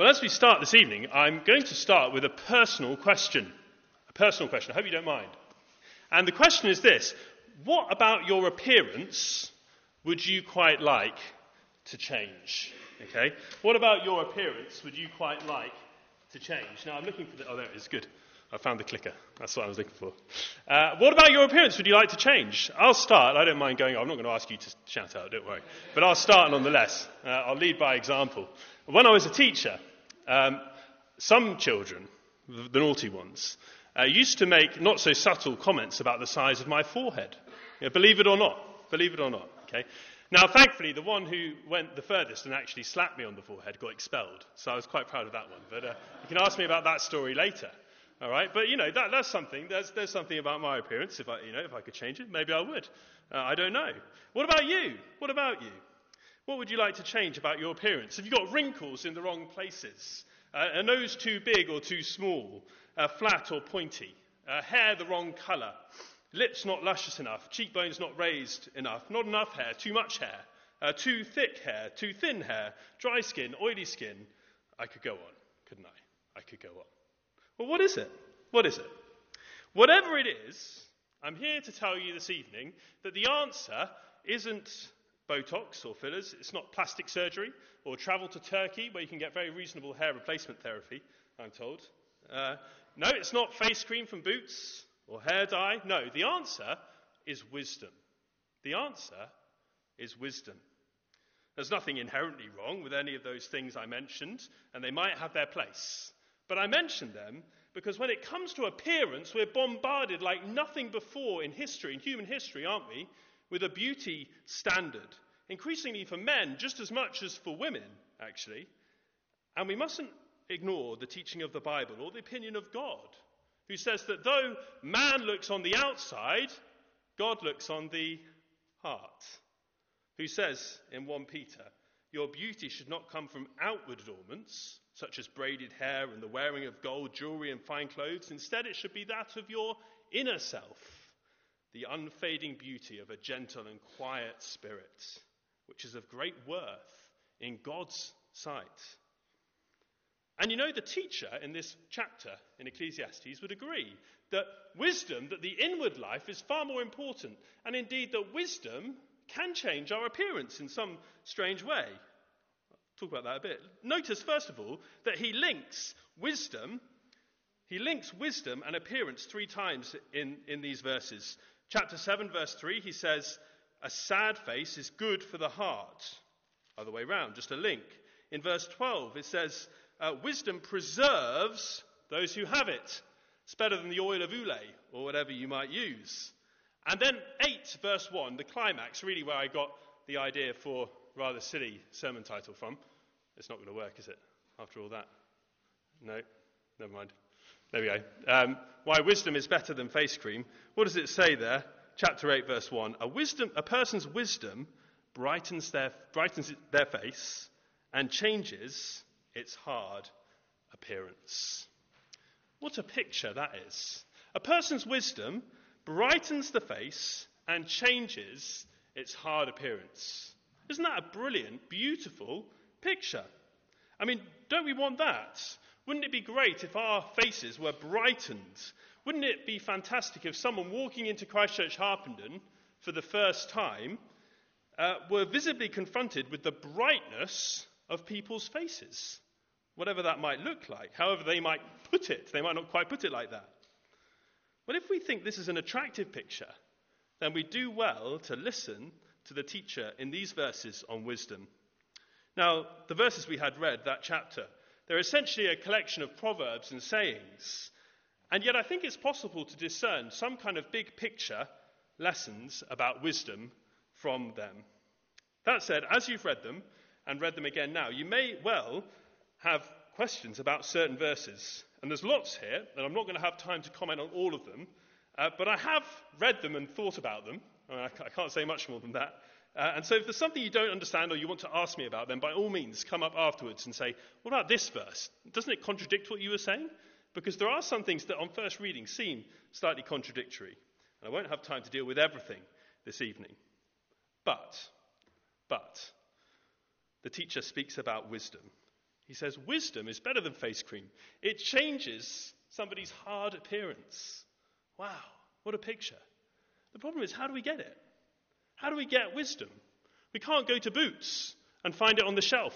Well, as we start this evening, I'm going to start with a personal question. A personal question. I hope you don't mind. And the question is this What about your appearance would you quite like to change? Okay? What about your appearance would you quite like to change? Now, I'm looking for the. Oh, there it is. Good. I found the clicker. That's what I was looking for. Uh, what about your appearance would you like to change? I'll start. I don't mind going. I'm not going to ask you to shout out, don't worry. But I'll start nonetheless. Uh, I'll lead by example. When I was a teacher, um, some children, the naughty ones, uh, used to make not so subtle comments about the size of my forehead. believe it or not. Believe it or not. Okay? Now, thankfully, the one who went the furthest and actually slapped me on the forehead got expelled. So I was quite proud of that one. But uh, you can ask me about that story later. All right, but you know that, that's something. There's, there's something about my appearance. If I, you know, if I could change it, maybe I would. Uh, I don't know. What about you? What about you? What would you like to change about your appearance? Have you got wrinkles in the wrong places? Uh, a nose too big or too small? Uh, flat or pointy? Uh, hair the wrong colour? Lips not luscious enough? Cheekbones not raised enough? Not enough hair? Too much hair? Uh, too thick hair? Too thin hair? Dry skin? Oily skin? I could go on, couldn't I? I could go on. Well, what is it? What is it? Whatever it is, I'm here to tell you this evening that the answer isn't Botox or fillers, it's not plastic surgery or travel to Turkey where you can get very reasonable hair replacement therapy, I'm told. Uh, no, it's not face cream from Boots or hair dye. No, the answer is wisdom. The answer is wisdom. There's nothing inherently wrong with any of those things I mentioned, and they might have their place. But I mention them because when it comes to appearance, we're bombarded like nothing before in history, in human history, aren't we? With a beauty standard. Increasingly for men, just as much as for women, actually. And we mustn't ignore the teaching of the Bible or the opinion of God, who says that though man looks on the outside, God looks on the heart. Who says in 1 Peter, Your beauty should not come from outward adornments such as braided hair and the wearing of gold jewelry and fine clothes. Instead, it should be that of your inner self, the unfading beauty of a gentle and quiet spirit, which is of great worth in God's sight. And you know, the teacher in this chapter in Ecclesiastes would agree that wisdom, that the inward life is far more important, and indeed that wisdom can change our appearance in some strange way talk about that a bit. Notice, first of all, that he links wisdom, he links wisdom and appearance three times in, in these verses. Chapter 7, verse 3, he says, A sad face is good for the heart. Other way round, just a link. In verse 12, it says, uh, Wisdom preserves those who have it. It's better than the oil of Ulay or whatever you might use. And then 8, verse 1, the climax, really where I got the idea for rather silly sermon title from. It's not going to work, is it? After all that? No? Never mind. There we go. Um, why wisdom is better than face cream. What does it say there? Chapter 8, verse 1. A, wisdom, a person's wisdom brightens their, brightens their face and changes its hard appearance. What a picture that is. A person's wisdom brightens the face and changes its hard appearance. Isn't that a brilliant, beautiful picture? I mean, don't we want that? Wouldn't it be great if our faces were brightened? Wouldn't it be fantastic if someone walking into Christchurch Harpenden for the first time uh, were visibly confronted with the brightness of people's faces? Whatever that might look like, however they might put it. They might not quite put it like that. But if we think this is an attractive picture, then we do well to listen to the teacher in these verses on wisdom. Now, the verses we had read, that chapter, they're essentially a collection of proverbs and sayings. And yet, I think it's possible to discern some kind of big picture lessons about wisdom from them. That said, as you've read them and read them again now, you may well have questions about certain verses. And there's lots here, and I'm not going to have time to comment on all of them, uh, but I have read them and thought about them. I, mean, I can't say much more than that. Uh, and so if there's something you don't understand or you want to ask me about, then by all means come up afterwards and say, what about this verse? Doesn't it contradict what you were saying? Because there are some things that on first reading seem slightly contradictory. And I won't have time to deal with everything this evening. But, but, the teacher speaks about wisdom. He says, Wisdom is better than face cream. It changes somebody's hard appearance. Wow, what a picture. The problem is, how do we get it? How do we get wisdom? We can't go to Boots and find it on the shelf.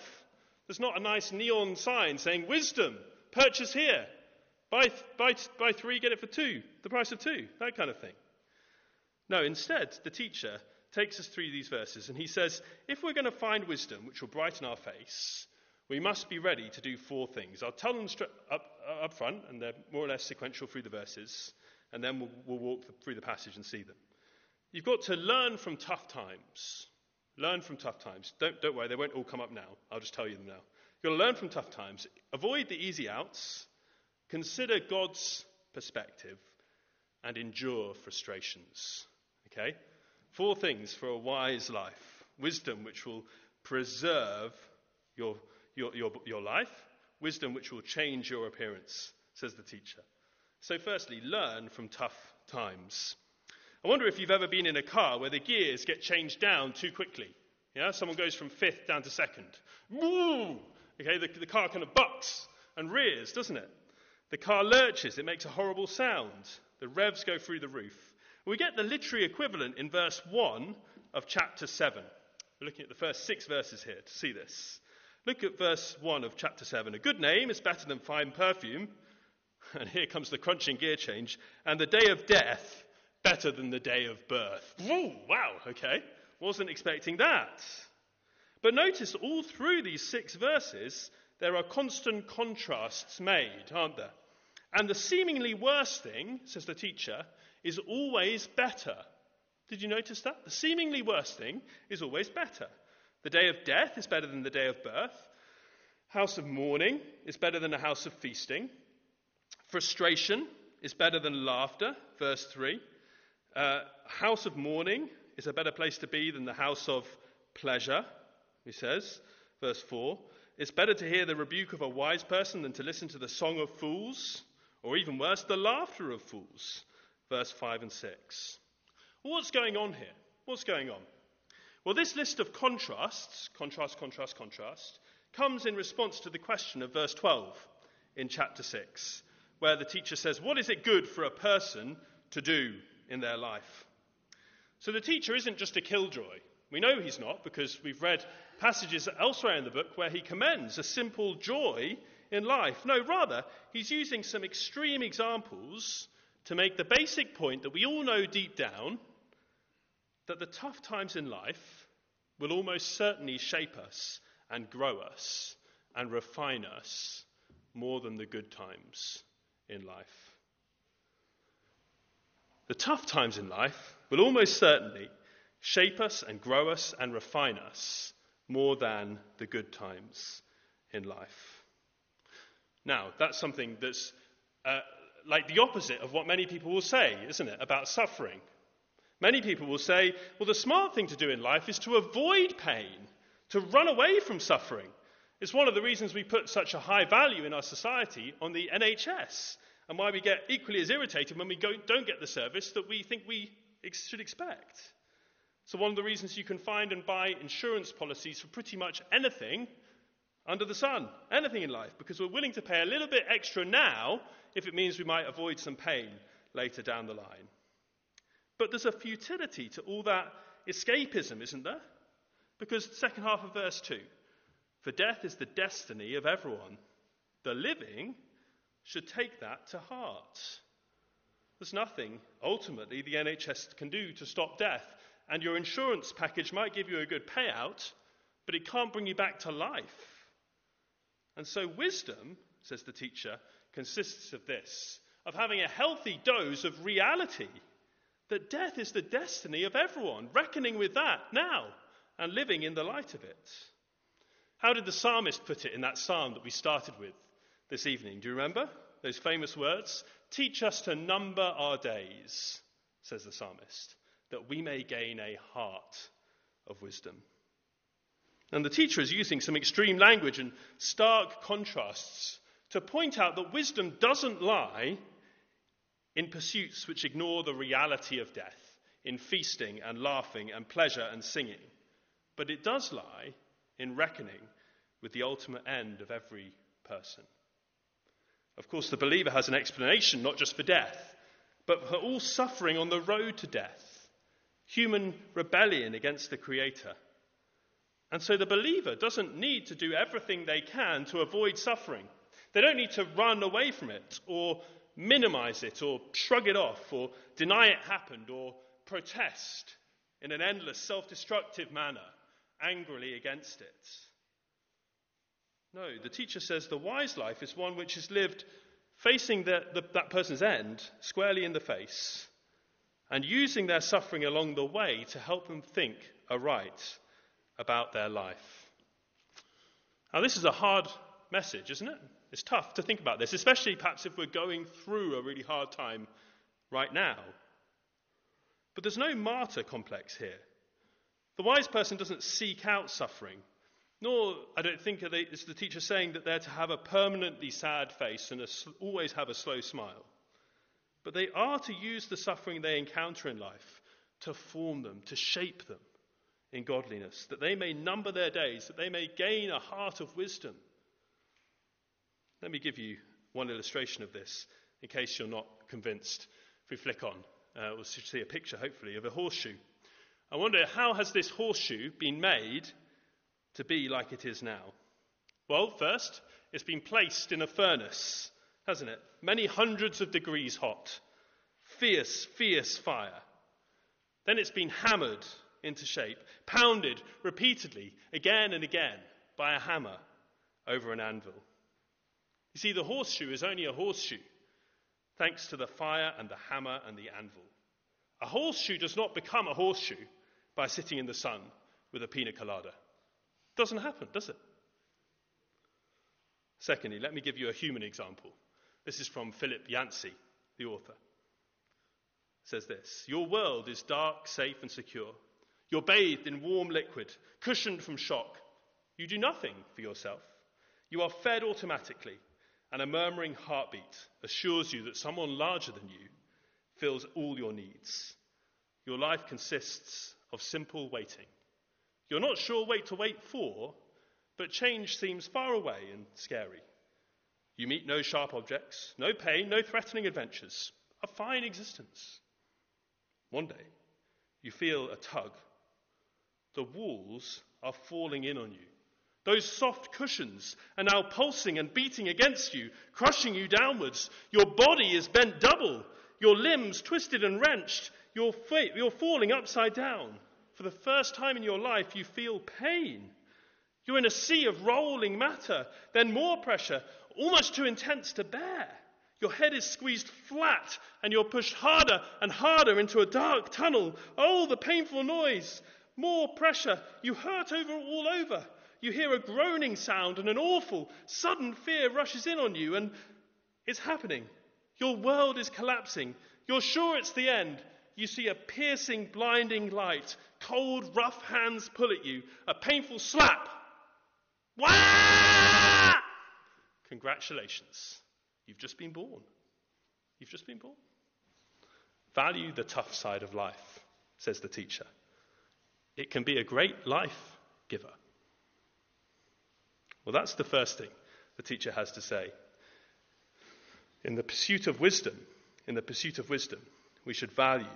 There's not a nice neon sign saying, Wisdom, purchase here. Buy, buy, buy three, get it for two, the price of two, that kind of thing. No, instead, the teacher takes us through these verses and he says, if we're going to find wisdom which will brighten our face, we must be ready to do four things. I'll tell them up, up front, and they're more or less sequential through the verses, and then we'll, we'll walk through the passage and see them. You've got to learn from tough times. Learn from tough times. Don't, don't worry, they won't all come up now. I'll just tell you them now. You've got to learn from tough times. Avoid the easy outs. Consider God's perspective and endure frustrations. Okay? Four things for a wise life wisdom, which will preserve your, your, your, your life, wisdom, which will change your appearance, says the teacher. So, firstly, learn from tough times. I wonder if you've ever been in a car where the gears get changed down too quickly. Yeah, someone goes from fifth down to second. Woo! Okay, the, the car kind of bucks and rears, doesn't it? The car lurches, it makes a horrible sound. The revs go through the roof. We get the literary equivalent in verse 1 of chapter 7. We're looking at the first six verses here to see this. Look at verse 1 of chapter 7. A good name is better than fine perfume. And here comes the crunching gear change. And the day of death, better than the day of birth. Woo, wow, okay. Wasn't expecting that. But notice all through these six verses, there are constant contrasts made, aren't there? And the seemingly worst thing, says the teacher, is always better. Did you notice that? The seemingly worst thing is always better. The day of death is better than the day of birth. House of mourning is better than a house of feasting. Frustration is better than laughter, verse 3. Uh, house of mourning is a better place to be than the house of pleasure, he says, verse 4. It's better to hear the rebuke of a wise person than to listen to the song of fools, or even worse, the laughter of fools. Verse 5 and 6. Well, what's going on here? What's going on? Well, this list of contrasts, contrast, contrast, contrast, comes in response to the question of verse 12 in chapter 6, where the teacher says, What is it good for a person to do in their life? So the teacher isn't just a killjoy. We know he's not because we've read passages elsewhere in the book where he commends a simple joy in life. No, rather, he's using some extreme examples to make the basic point that we all know deep down that the tough times in life will almost certainly shape us and grow us and refine us more than the good times in life. The tough times in life will almost certainly shape us and grow us and refine us more than the good times in life. Now, that's something that's uh, like the opposite of what many people will say, isn't it, about suffering? Many people will say, well, the smart thing to do in life is to avoid pain, to run away from suffering. It's one of the reasons we put such a high value in our society on the NHS and why we get equally as irritated when we go, don't get the service that we think we ex- should expect. So, one of the reasons you can find and buy insurance policies for pretty much anything under the sun, anything in life, because we're willing to pay a little bit extra now if it means we might avoid some pain later down the line. But there's a futility to all that escapism, isn't there? Because the second half of verse 2 For death is the destiny of everyone. The living should take that to heart. There's nothing, ultimately, the NHS can do to stop death. And your insurance package might give you a good payout, but it can't bring you back to life. And so, wisdom, says the teacher, consists of this of having a healthy dose of reality that death is the destiny of everyone, reckoning with that now and living in the light of it. How did the psalmist put it in that psalm that we started with this evening? Do you remember those famous words? Teach us to number our days, says the psalmist, that we may gain a heart of wisdom. And the teacher is using some extreme language and stark contrasts to point out that wisdom doesn't lie in pursuits which ignore the reality of death, in feasting and laughing and pleasure and singing, but it does lie in reckoning with the ultimate end of every person. Of course, the believer has an explanation not just for death, but for all suffering on the road to death, human rebellion against the Creator. And so the believer doesn't need to do everything they can to avoid suffering. They don't need to run away from it or minimize it or shrug it off or deny it happened or protest in an endless self destructive manner angrily against it. No, the teacher says the wise life is one which is lived facing the, the, that person's end squarely in the face and using their suffering along the way to help them think aright about their life. Now, this is a hard message, isn't it? It's tough to think about this, especially perhaps if we're going through a really hard time right now. But there's no martyr complex here. The wise person doesn't seek out suffering, nor, I don't think, is the teacher saying that they're to have a permanently sad face and a, always have a slow smile. But they are to use the suffering they encounter in life to form them, to shape them in godliness, that they may number their days, that they may gain a heart of wisdom. Let me give you one illustration of this in case you're not convinced. If we flick on, uh, we'll see a picture, hopefully, of a horseshoe. I wonder how has this horseshoe been made to be like it is now? Well, first, it's been placed in a furnace, hasn't it? Many hundreds of degrees hot. Fierce, fierce fire. Then it's been hammered into shape, pounded repeatedly again and again by a hammer over an anvil. You see, the horseshoe is only a horseshoe thanks to the fire and the hammer and the anvil. A horseshoe does not become a horseshoe by sitting in the sun with a pina colada. Doesn't happen, does it? Secondly, let me give you a human example. This is from Philip Yancey, the author. It says this Your world is dark, safe, and secure. You're bathed in warm liquid, cushioned from shock. You do nothing for yourself. You are fed automatically, and a murmuring heartbeat assures you that someone larger than you fills all your needs. Your life consists of simple waiting. You're not sure what to wait for, but change seems far away and scary. You meet no sharp objects, no pain, no threatening adventures. A fine existence. One day, you feel a tug the walls are falling in on you. Those soft cushions are now pulsing and beating against you, crushing you downwards. Your body is bent double, your limbs twisted and wrenched. You're, fa- you're falling upside down. For the first time in your life, you feel pain. You're in a sea of rolling matter, then more pressure, almost too intense to bear. Your head is squeezed flat, and you're pushed harder and harder into a dark tunnel. Oh, the painful noise! More pressure. You hurt over all over. You hear a groaning sound, and an awful, sudden fear rushes in on you, and it's happening. Your world is collapsing. You're sure it's the end. You see a piercing, blinding light. Cold, rough hands pull at you. A painful slap. Wah! Congratulations. You've just been born. You've just been born. Value the tough side of life, says the teacher. It can be a great life giver. Well, that's the first thing the teacher has to say. In the pursuit of wisdom, in the pursuit of wisdom, we should value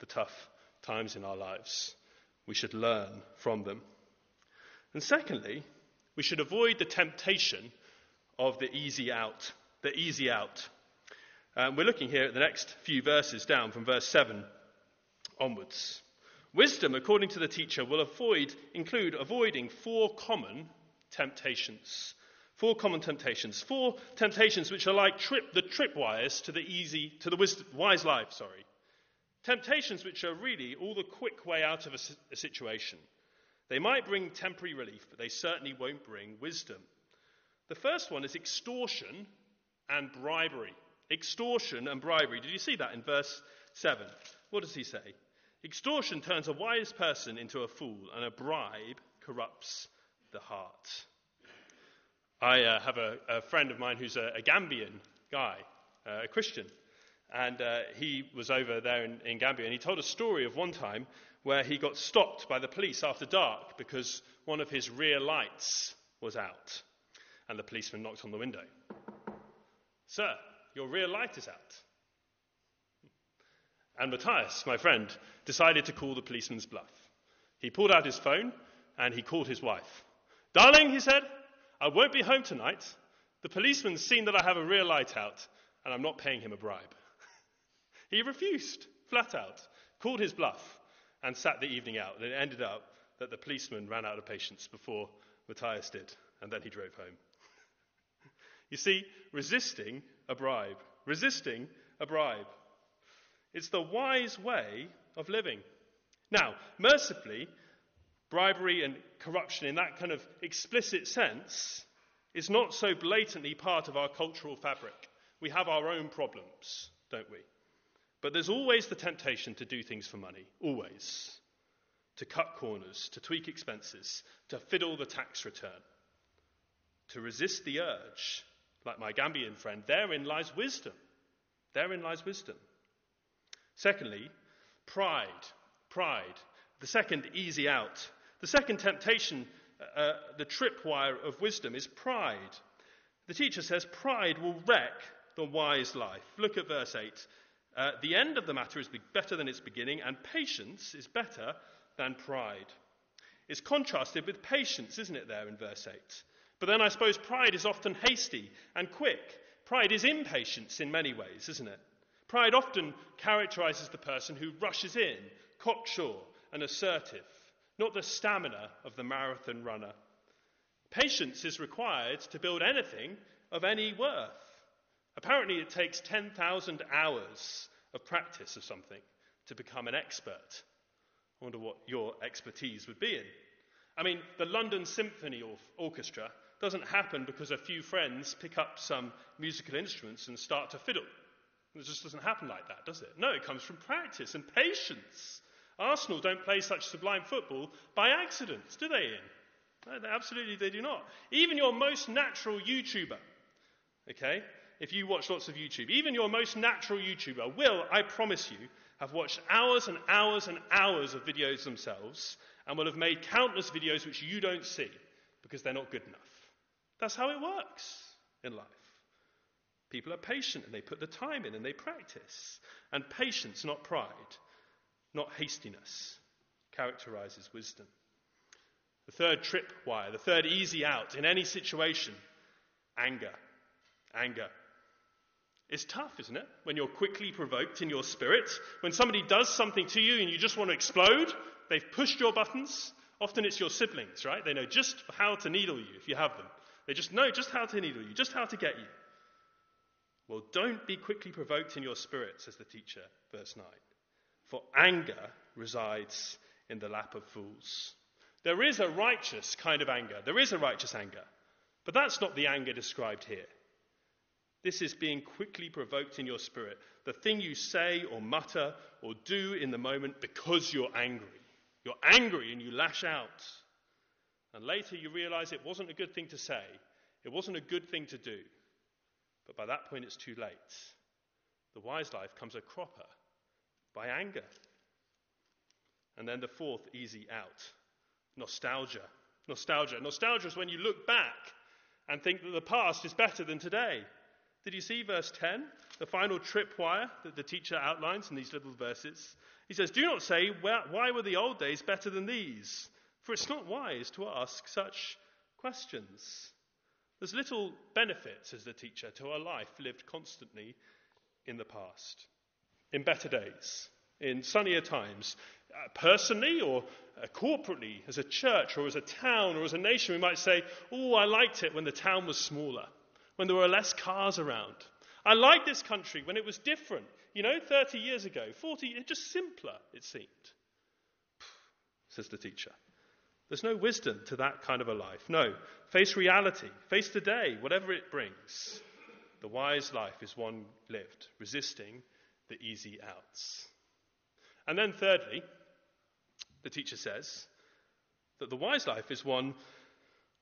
the tough times in our lives. We should learn from them. And secondly, we should avoid the temptation of the easy out. The easy out. Um, we're looking here at the next few verses down from verse 7 onwards. Wisdom, according to the teacher, will avoid, include avoiding four common temptations. Four common temptations. Four temptations which are like trip, the tripwires to the easy, to the wise life, sorry. Temptations which are really all the quick way out of a, a situation. They might bring temporary relief, but they certainly won't bring wisdom. The first one is extortion and bribery. Extortion and bribery. Did you see that in verse 7? What does he say? Extortion turns a wise person into a fool, and a bribe corrupts the heart. I uh, have a, a, friend of mine who's a, a Gambian guy, uh, a Christian, and uh, he was over there in, in Gambia, and he told a story of one time where he got stopped by the police after dark because one of his rear lights was out. And the policeman knocked on the window. Sir, your rear light is out. And Matthias, my friend, decided to call the policeman's bluff. He pulled out his phone and he called his wife. Darling, he said, I won't be home tonight. The policeman's seen that I have a rear light out and I'm not paying him a bribe. He refused, flat out, called his bluff, and sat the evening out. And it ended up that the policeman ran out of patience before Matthias did, and then he drove home. you see, resisting a bribe, resisting a bribe. It's the wise way of living. Now, mercifully, bribery and corruption in that kind of explicit sense is not so blatantly part of our cultural fabric. We have our own problems, don't we? But there's always the temptation to do things for money, always. To cut corners, to tweak expenses, to fiddle the tax return, to resist the urge, like my Gambian friend. Therein lies wisdom. Therein lies wisdom. Secondly, pride. Pride. The second easy out. The second temptation, uh, uh, the tripwire of wisdom, is pride. The teacher says pride will wreck the wise life. Look at verse 8. Uh, the end of the matter is better than its beginning, and patience is better than pride. It's contrasted with patience, isn't it, there in verse 8? But then I suppose pride is often hasty and quick. Pride is impatience in many ways, isn't it? Pride often characterizes the person who rushes in, cocksure and assertive, not the stamina of the marathon runner. Patience is required to build anything of any worth. Apparently, it takes 10,000 hours of practice of something to become an expert. I wonder what your expertise would be in. I mean, the London Symphony Orchestra doesn't happen because a few friends pick up some musical instruments and start to fiddle. It just doesn't happen like that, does it? No, it comes from practice and patience. Arsenal don't play such sublime football by accident, do they, Ian? No, absolutely, they do not. Even your most natural YouTuber, okay, if you watch lots of YouTube, even your most natural YouTuber will, I promise you, have watched hours and hours and hours of videos themselves and will have made countless videos which you don't see because they're not good enough. That's how it works in life. People are patient and they put the time in and they practice. And patience, not pride, not hastiness, characterizes wisdom. The third tripwire, the third easy out in any situation anger. Anger. It's tough, isn't it? When you're quickly provoked in your spirit, when somebody does something to you and you just want to explode, they've pushed your buttons. Often it's your siblings, right? They know just how to needle you if you have them. They just know just how to needle you, just how to get you. Well, don't be quickly provoked in your spirit, says the teacher, verse 9. For anger resides in the lap of fools. There is a righteous kind of anger. There is a righteous anger. But that's not the anger described here. This is being quickly provoked in your spirit. The thing you say or mutter or do in the moment because you're angry. You're angry and you lash out. And later you realize it wasn't a good thing to say, it wasn't a good thing to do. But by that point, it's too late. The wise life comes a cropper by anger. And then the fourth easy out nostalgia. Nostalgia. Nostalgia is when you look back and think that the past is better than today. Did you see verse 10? The final tripwire that the teacher outlines in these little verses. He says, Do not say, Why were the old days better than these? For it's not wise to ask such questions. There's little benefit, says the teacher, to a life lived constantly in the past, in better days, in sunnier times. Uh, personally or uh, corporately, as a church or as a town or as a nation, we might say, Oh, I liked it when the town was smaller when there were less cars around. I liked this country when it was different. You know, 30 years ago, 40, just simpler, it seemed. Says the teacher. There's no wisdom to that kind of a life. No. Face reality. Face today, whatever it brings. The wise life is one lived, resisting the easy outs. And then, thirdly, the teacher says that the wise life is one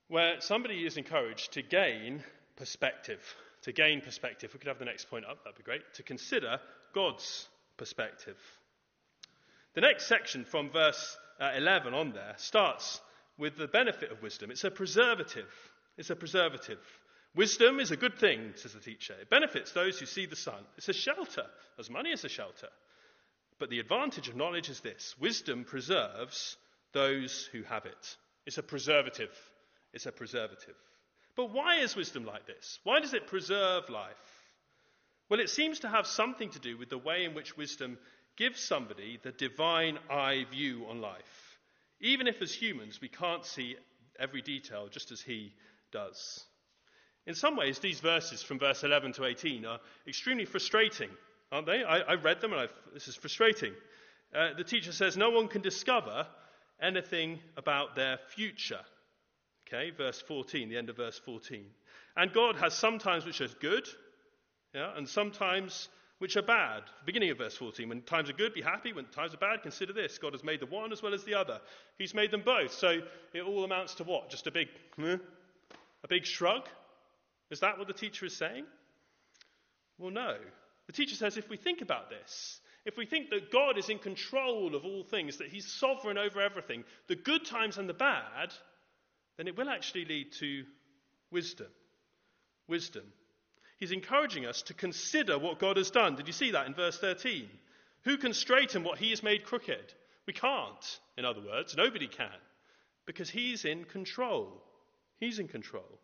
where somebody is encouraged to gain perspective. To gain perspective, we could have the next point up, that'd be great. To consider God's perspective. The next section from verse uh, 11 on there starts with the benefit of wisdom. It's a preservative. It's a preservative. Wisdom is a good thing, says the teacher. It benefits those who see the sun. It's a shelter, as money is a shelter. But the advantage of knowledge is this wisdom preserves those who have it. It's a preservative. It's a preservative. But why is wisdom like this? Why does it preserve life? Well, it seems to have something to do with the way in which wisdom gives somebody the divine eye view on life. Even if as humans we can't see every detail just as he does. In some ways, these verses from verse 11 to 18 are extremely frustrating, aren't they? I, I read them and I've, this is frustrating. Uh, the teacher says no one can discover anything about their future. Okay, verse 14, the end of verse 14. And God has sometimes which are good, yeah, and sometimes which are bad. Beginning of verse 14. When times are good, be happy. When times are bad, consider this. God has made the one as well as the other. He's made them both. So it all amounts to what? Just a big, hmm? a big shrug? Is that what the teacher is saying? Well, no. The teacher says if we think about this, if we think that God is in control of all things, that He's sovereign over everything, the good times and the bad, then it will actually lead to wisdom. Wisdom. He's encouraging us to consider what God has done. Did you see that in verse 13? Who can straighten what He has made crooked? We can't, in other words. Nobody can. Because He's in control. He's in control.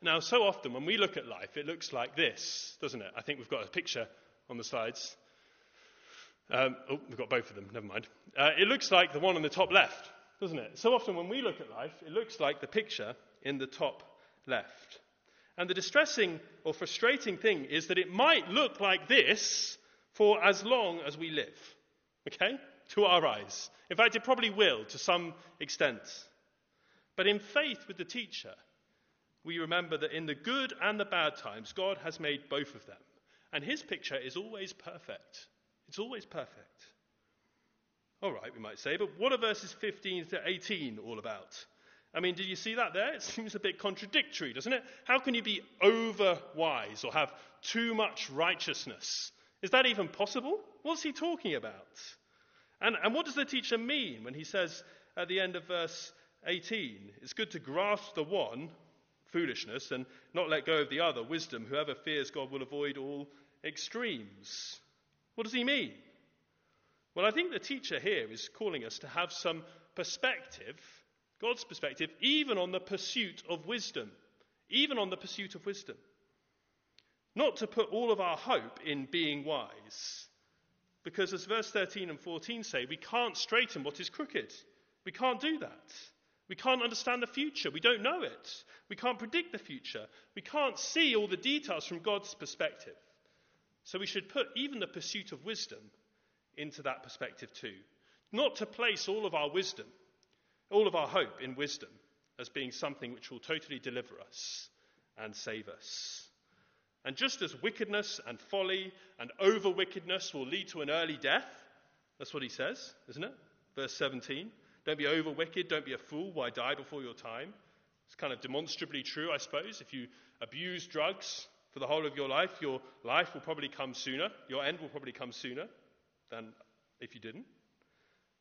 Now, so often when we look at life, it looks like this, doesn't it? I think we've got a picture on the slides. Um, oh, we've got both of them, never mind. Uh, it looks like the one on the top left, doesn't it? So often when we look at life, it looks like the picture in the top left. And the distressing or frustrating thing is that it might look like this for as long as we live. Okay? To our eyes. In fact, it probably will to some extent. But in faith with the teacher, we remember that in the good and the bad times, God has made both of them. And his picture is always perfect. It's always perfect. All right, we might say, but what are verses 15 to 18 all about? I mean, did you see that there? It seems a bit contradictory, doesn't it? How can you be over wise or have too much righteousness? Is that even possible? What's he talking about? And, and what does the teacher mean when he says at the end of verse 18, it's good to grasp the one foolishness and not let go of the other, wisdom. Whoever fears God will avoid all extremes. What does he mean? Well, I think the teacher here is calling us to have some perspective, God's perspective, even on the pursuit of wisdom. Even on the pursuit of wisdom. Not to put all of our hope in being wise. Because as verse 13 and 14 say, we can't straighten what is crooked. We can't do that. We can't understand the future. We don't know it. We can't predict the future. We can't see all the details from God's perspective. So we should put even the pursuit of wisdom into that perspective too. Not to place all of our wisdom, all of our hope in wisdom as being something which will totally deliver us and save us. And just as wickedness and folly and over wickedness will lead to an early death, that's what he says, isn't it? Verse 17. Don't be over wicked. Don't be a fool. Why die before your time? It's kind of demonstrably true, I suppose. If you abuse drugs for the whole of your life, your life will probably come sooner. Your end will probably come sooner than if you didn't.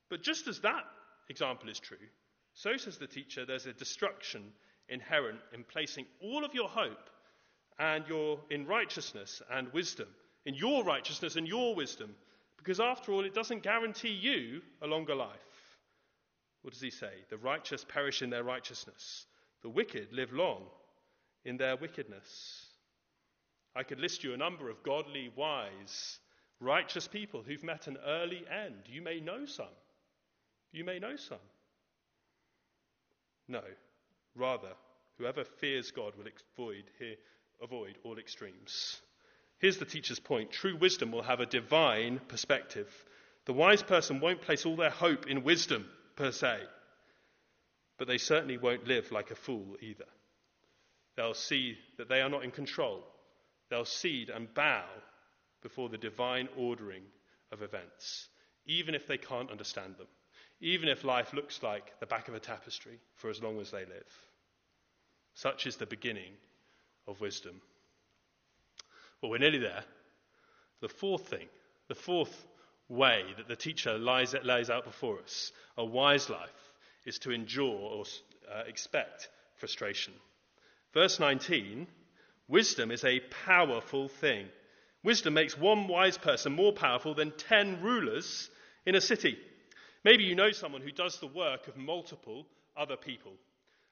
But just as that example is true, so says the teacher, there's a destruction inherent in placing all of your hope and your in righteousness and wisdom, in your righteousness and your wisdom, because after all, it doesn't guarantee you a longer life. What does he say? The righteous perish in their righteousness, the wicked live long in their wickedness. I could list you a number of godly, wise, righteous people who've met an early end. You may know some. You may know some. No, rather, whoever fears God will avoid, avoid all extremes. Here's the teacher's point true wisdom will have a divine perspective. The wise person won't place all their hope in wisdom per se. But they certainly won't live like a fool either. They'll see that they are not in control. They'll cede and bow before the divine ordering of events, even if they can't understand them, even if life looks like the back of a tapestry for as long as they live. Such is the beginning of wisdom. Well, we're nearly there. The fourth thing, the fourth way that the teacher lays, lays out before us, a wise life, is to endure or uh, expect frustration. Verse 19 wisdom is a powerful thing. Wisdom makes one wise person more powerful than ten rulers in a city. Maybe you know someone who does the work of multiple other people.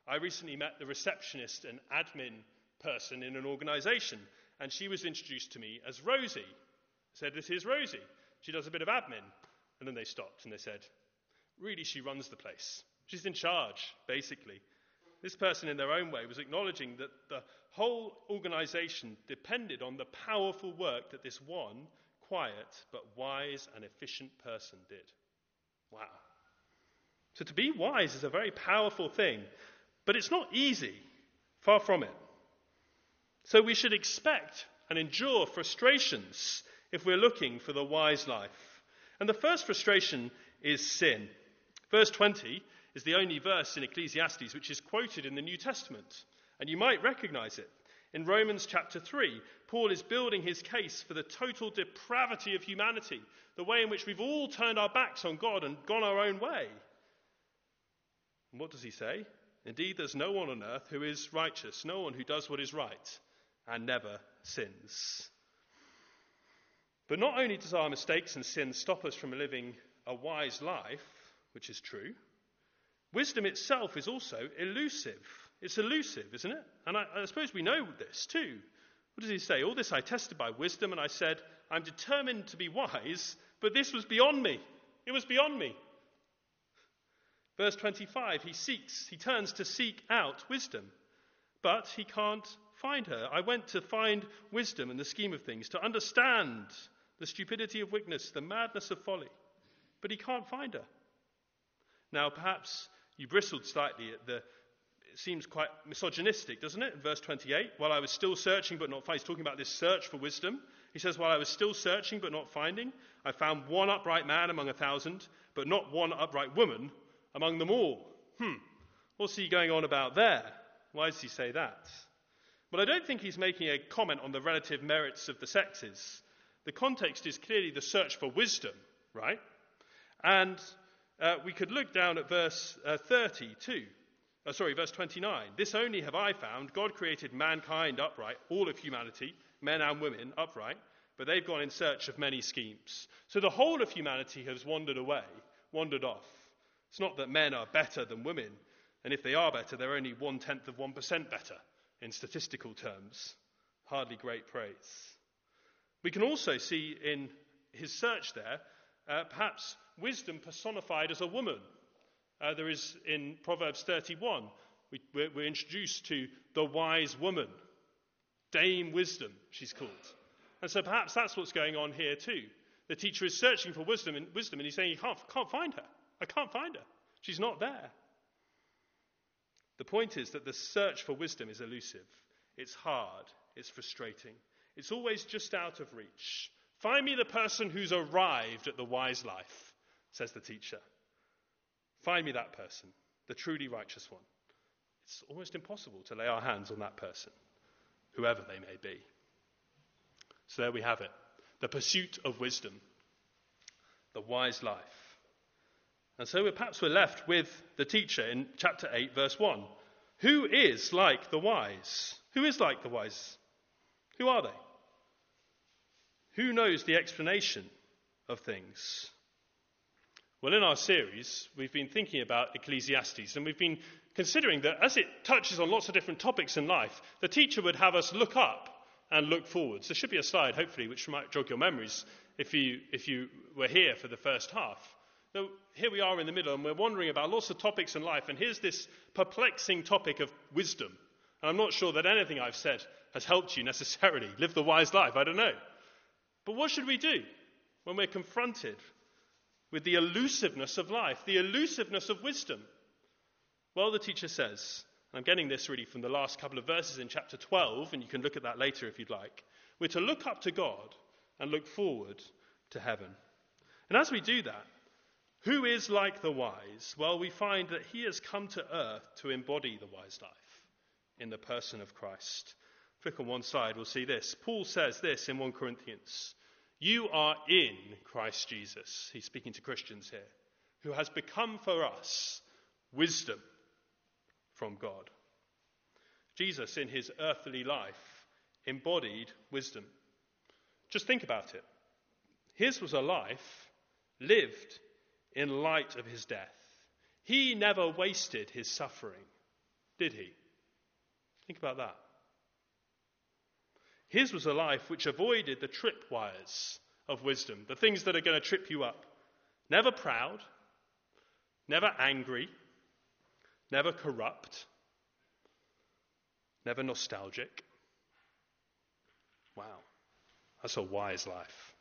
I recently met the receptionist and admin person in an organization, and she was introduced to me as Rosie. I said, This is Rosie. She does a bit of admin. And then they stopped and they said, Really, she runs the place. She's in charge, basically. This person, in their own way, was acknowledging that the whole organization depended on the powerful work that this one quiet but wise and efficient person did. Wow. So to be wise is a very powerful thing, but it's not easy. Far from it. So we should expect and endure frustrations if we're looking for the wise life. And the first frustration is sin. Verse 20 is the only verse in Ecclesiastes which is quoted in the New Testament, and you might recognize it. In Romans chapter 3, Paul is building his case for the total depravity of humanity, the way in which we've all turned our backs on God and gone our own way. And what does he say? Indeed, there's no one on earth who is righteous, no one who does what is right and never sins. But not only does our mistakes and sins stop us from living a wise life, which is true, wisdom itself is also elusive. It's elusive, isn't it? And I, I, suppose we know this too. What does he say? All this I tested by wisdom, and I said, I'm determined to be wise, but this was beyond me. It was beyond me. Verse 25, he seeks, he turns to seek out wisdom, but he can't find her. I went to find wisdom in the scheme of things, to understand the stupidity of weakness, the madness of folly, but he can't find her. Now, perhaps you bristled slightly at the. It seems quite misogynistic, doesn't it? In verse 28, while I was still searching but not finding, he's talking about this search for wisdom. He says, While I was still searching but not finding, I found one upright man among a thousand, but not one upright woman among them all. Hmm, what's he going on about there? Why does he say that? Well, I don't think he's making a comment on the relative merits of the sexes. The context is clearly the search for wisdom, right? And uh, we could look down at verse uh, 30 too. Uh, sorry, verse 29. This only have I found God created mankind upright, all of humanity, men and women upright, but they've gone in search of many schemes. So the whole of humanity has wandered away, wandered off. It's not that men are better than women, and if they are better, they're only one tenth of 1% better in statistical terms. Hardly great praise. We can also see in his search there uh, perhaps wisdom personified as a woman. Uh, there is in Proverbs 31, we, we're, we're introduced to the wise woman. Dame Wisdom, she's called. And so perhaps that's what's going on here too. The teacher is searching for wisdom and, wisdom, and he's saying, You can't, can't find her. I can't find her. She's not there. The point is that the search for wisdom is elusive. It's hard. It's frustrating. It's always just out of reach. Find me the person who's arrived at the wise life, says the teacher. Find me that person, the truly righteous one. It's almost impossible to lay our hands on that person, whoever they may be. So there we have it the pursuit of wisdom, the wise life. And so we're, perhaps we're left with the teacher in chapter 8, verse 1. Who is like the wise? Who is like the wise? Who are they? Who knows the explanation of things? Well, in our series, we've been thinking about Ecclesiastes, and we've been considering that as it touches on lots of different topics in life, the teacher would have us look up and look forwards. There should be a slide, hopefully, which might jog your memories if you, if you were here for the first half. So here we are in the middle, and we're wondering about lots of topics in life, and here's this perplexing topic of wisdom. And I'm not sure that anything I've said has helped you necessarily live the wise life. I don't know. But what should we do when we're confronted with the elusiveness of life, the elusiveness of wisdom? Well, the teacher says, and I'm getting this really from the last couple of verses in chapter 12, and you can look at that later if you'd like. We're to look up to God and look forward to heaven. And as we do that, who is like the wise? Well, we find that he has come to earth to embody the wise life in the person of Christ. Click on one side, we'll see this. Paul says this in 1 Corinthians You are in Christ Jesus. He's speaking to Christians here, who has become for us wisdom from God. Jesus, in his earthly life, embodied wisdom. Just think about it. His was a life lived in light of his death. He never wasted his suffering, did he? Think about that. His was a life which avoided the tripwires of wisdom, the things that are going to trip you up. Never proud, never angry, never corrupt, never nostalgic. Wow, that's a wise life.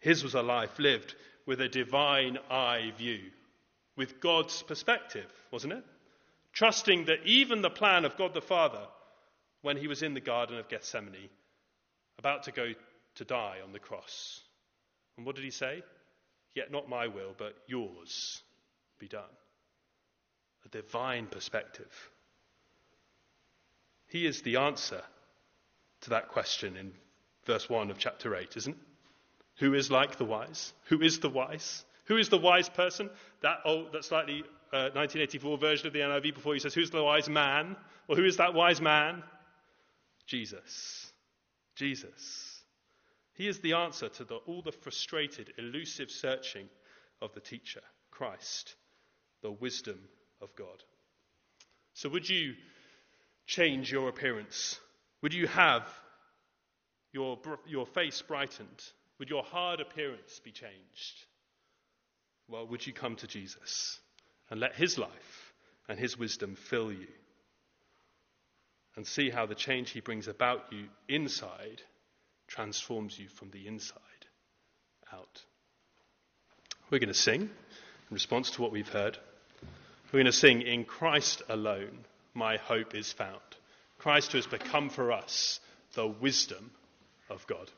His was a life lived with a divine eye view, with God's perspective, wasn't it? Trusting that even the plan of God the Father, when he was in the Garden of Gethsemane, about to go to die on the cross. And what did he say? Yet not my will, but yours be done. A divine perspective. He is the answer to that question in verse 1 of chapter 8, isn't it? Who is like the wise? Who is the wise? Who is the wise person? That, old, that slightly uh, 1984 version of the NIV before he says, Who's the wise man? Or who is that wise man? Jesus. Jesus. He is the answer to the, all the frustrated, elusive searching of the teacher, Christ, the wisdom of God. So, would you change your appearance? Would you have your, your face brightened? Would your hard appearance be changed? Well, would you come to Jesus and let his life and his wisdom fill you? And see how the change he brings about you inside transforms you from the inside out. We're going to sing in response to what we've heard. We're going to sing, In Christ alone, my hope is found. Christ who has become for us the wisdom of God.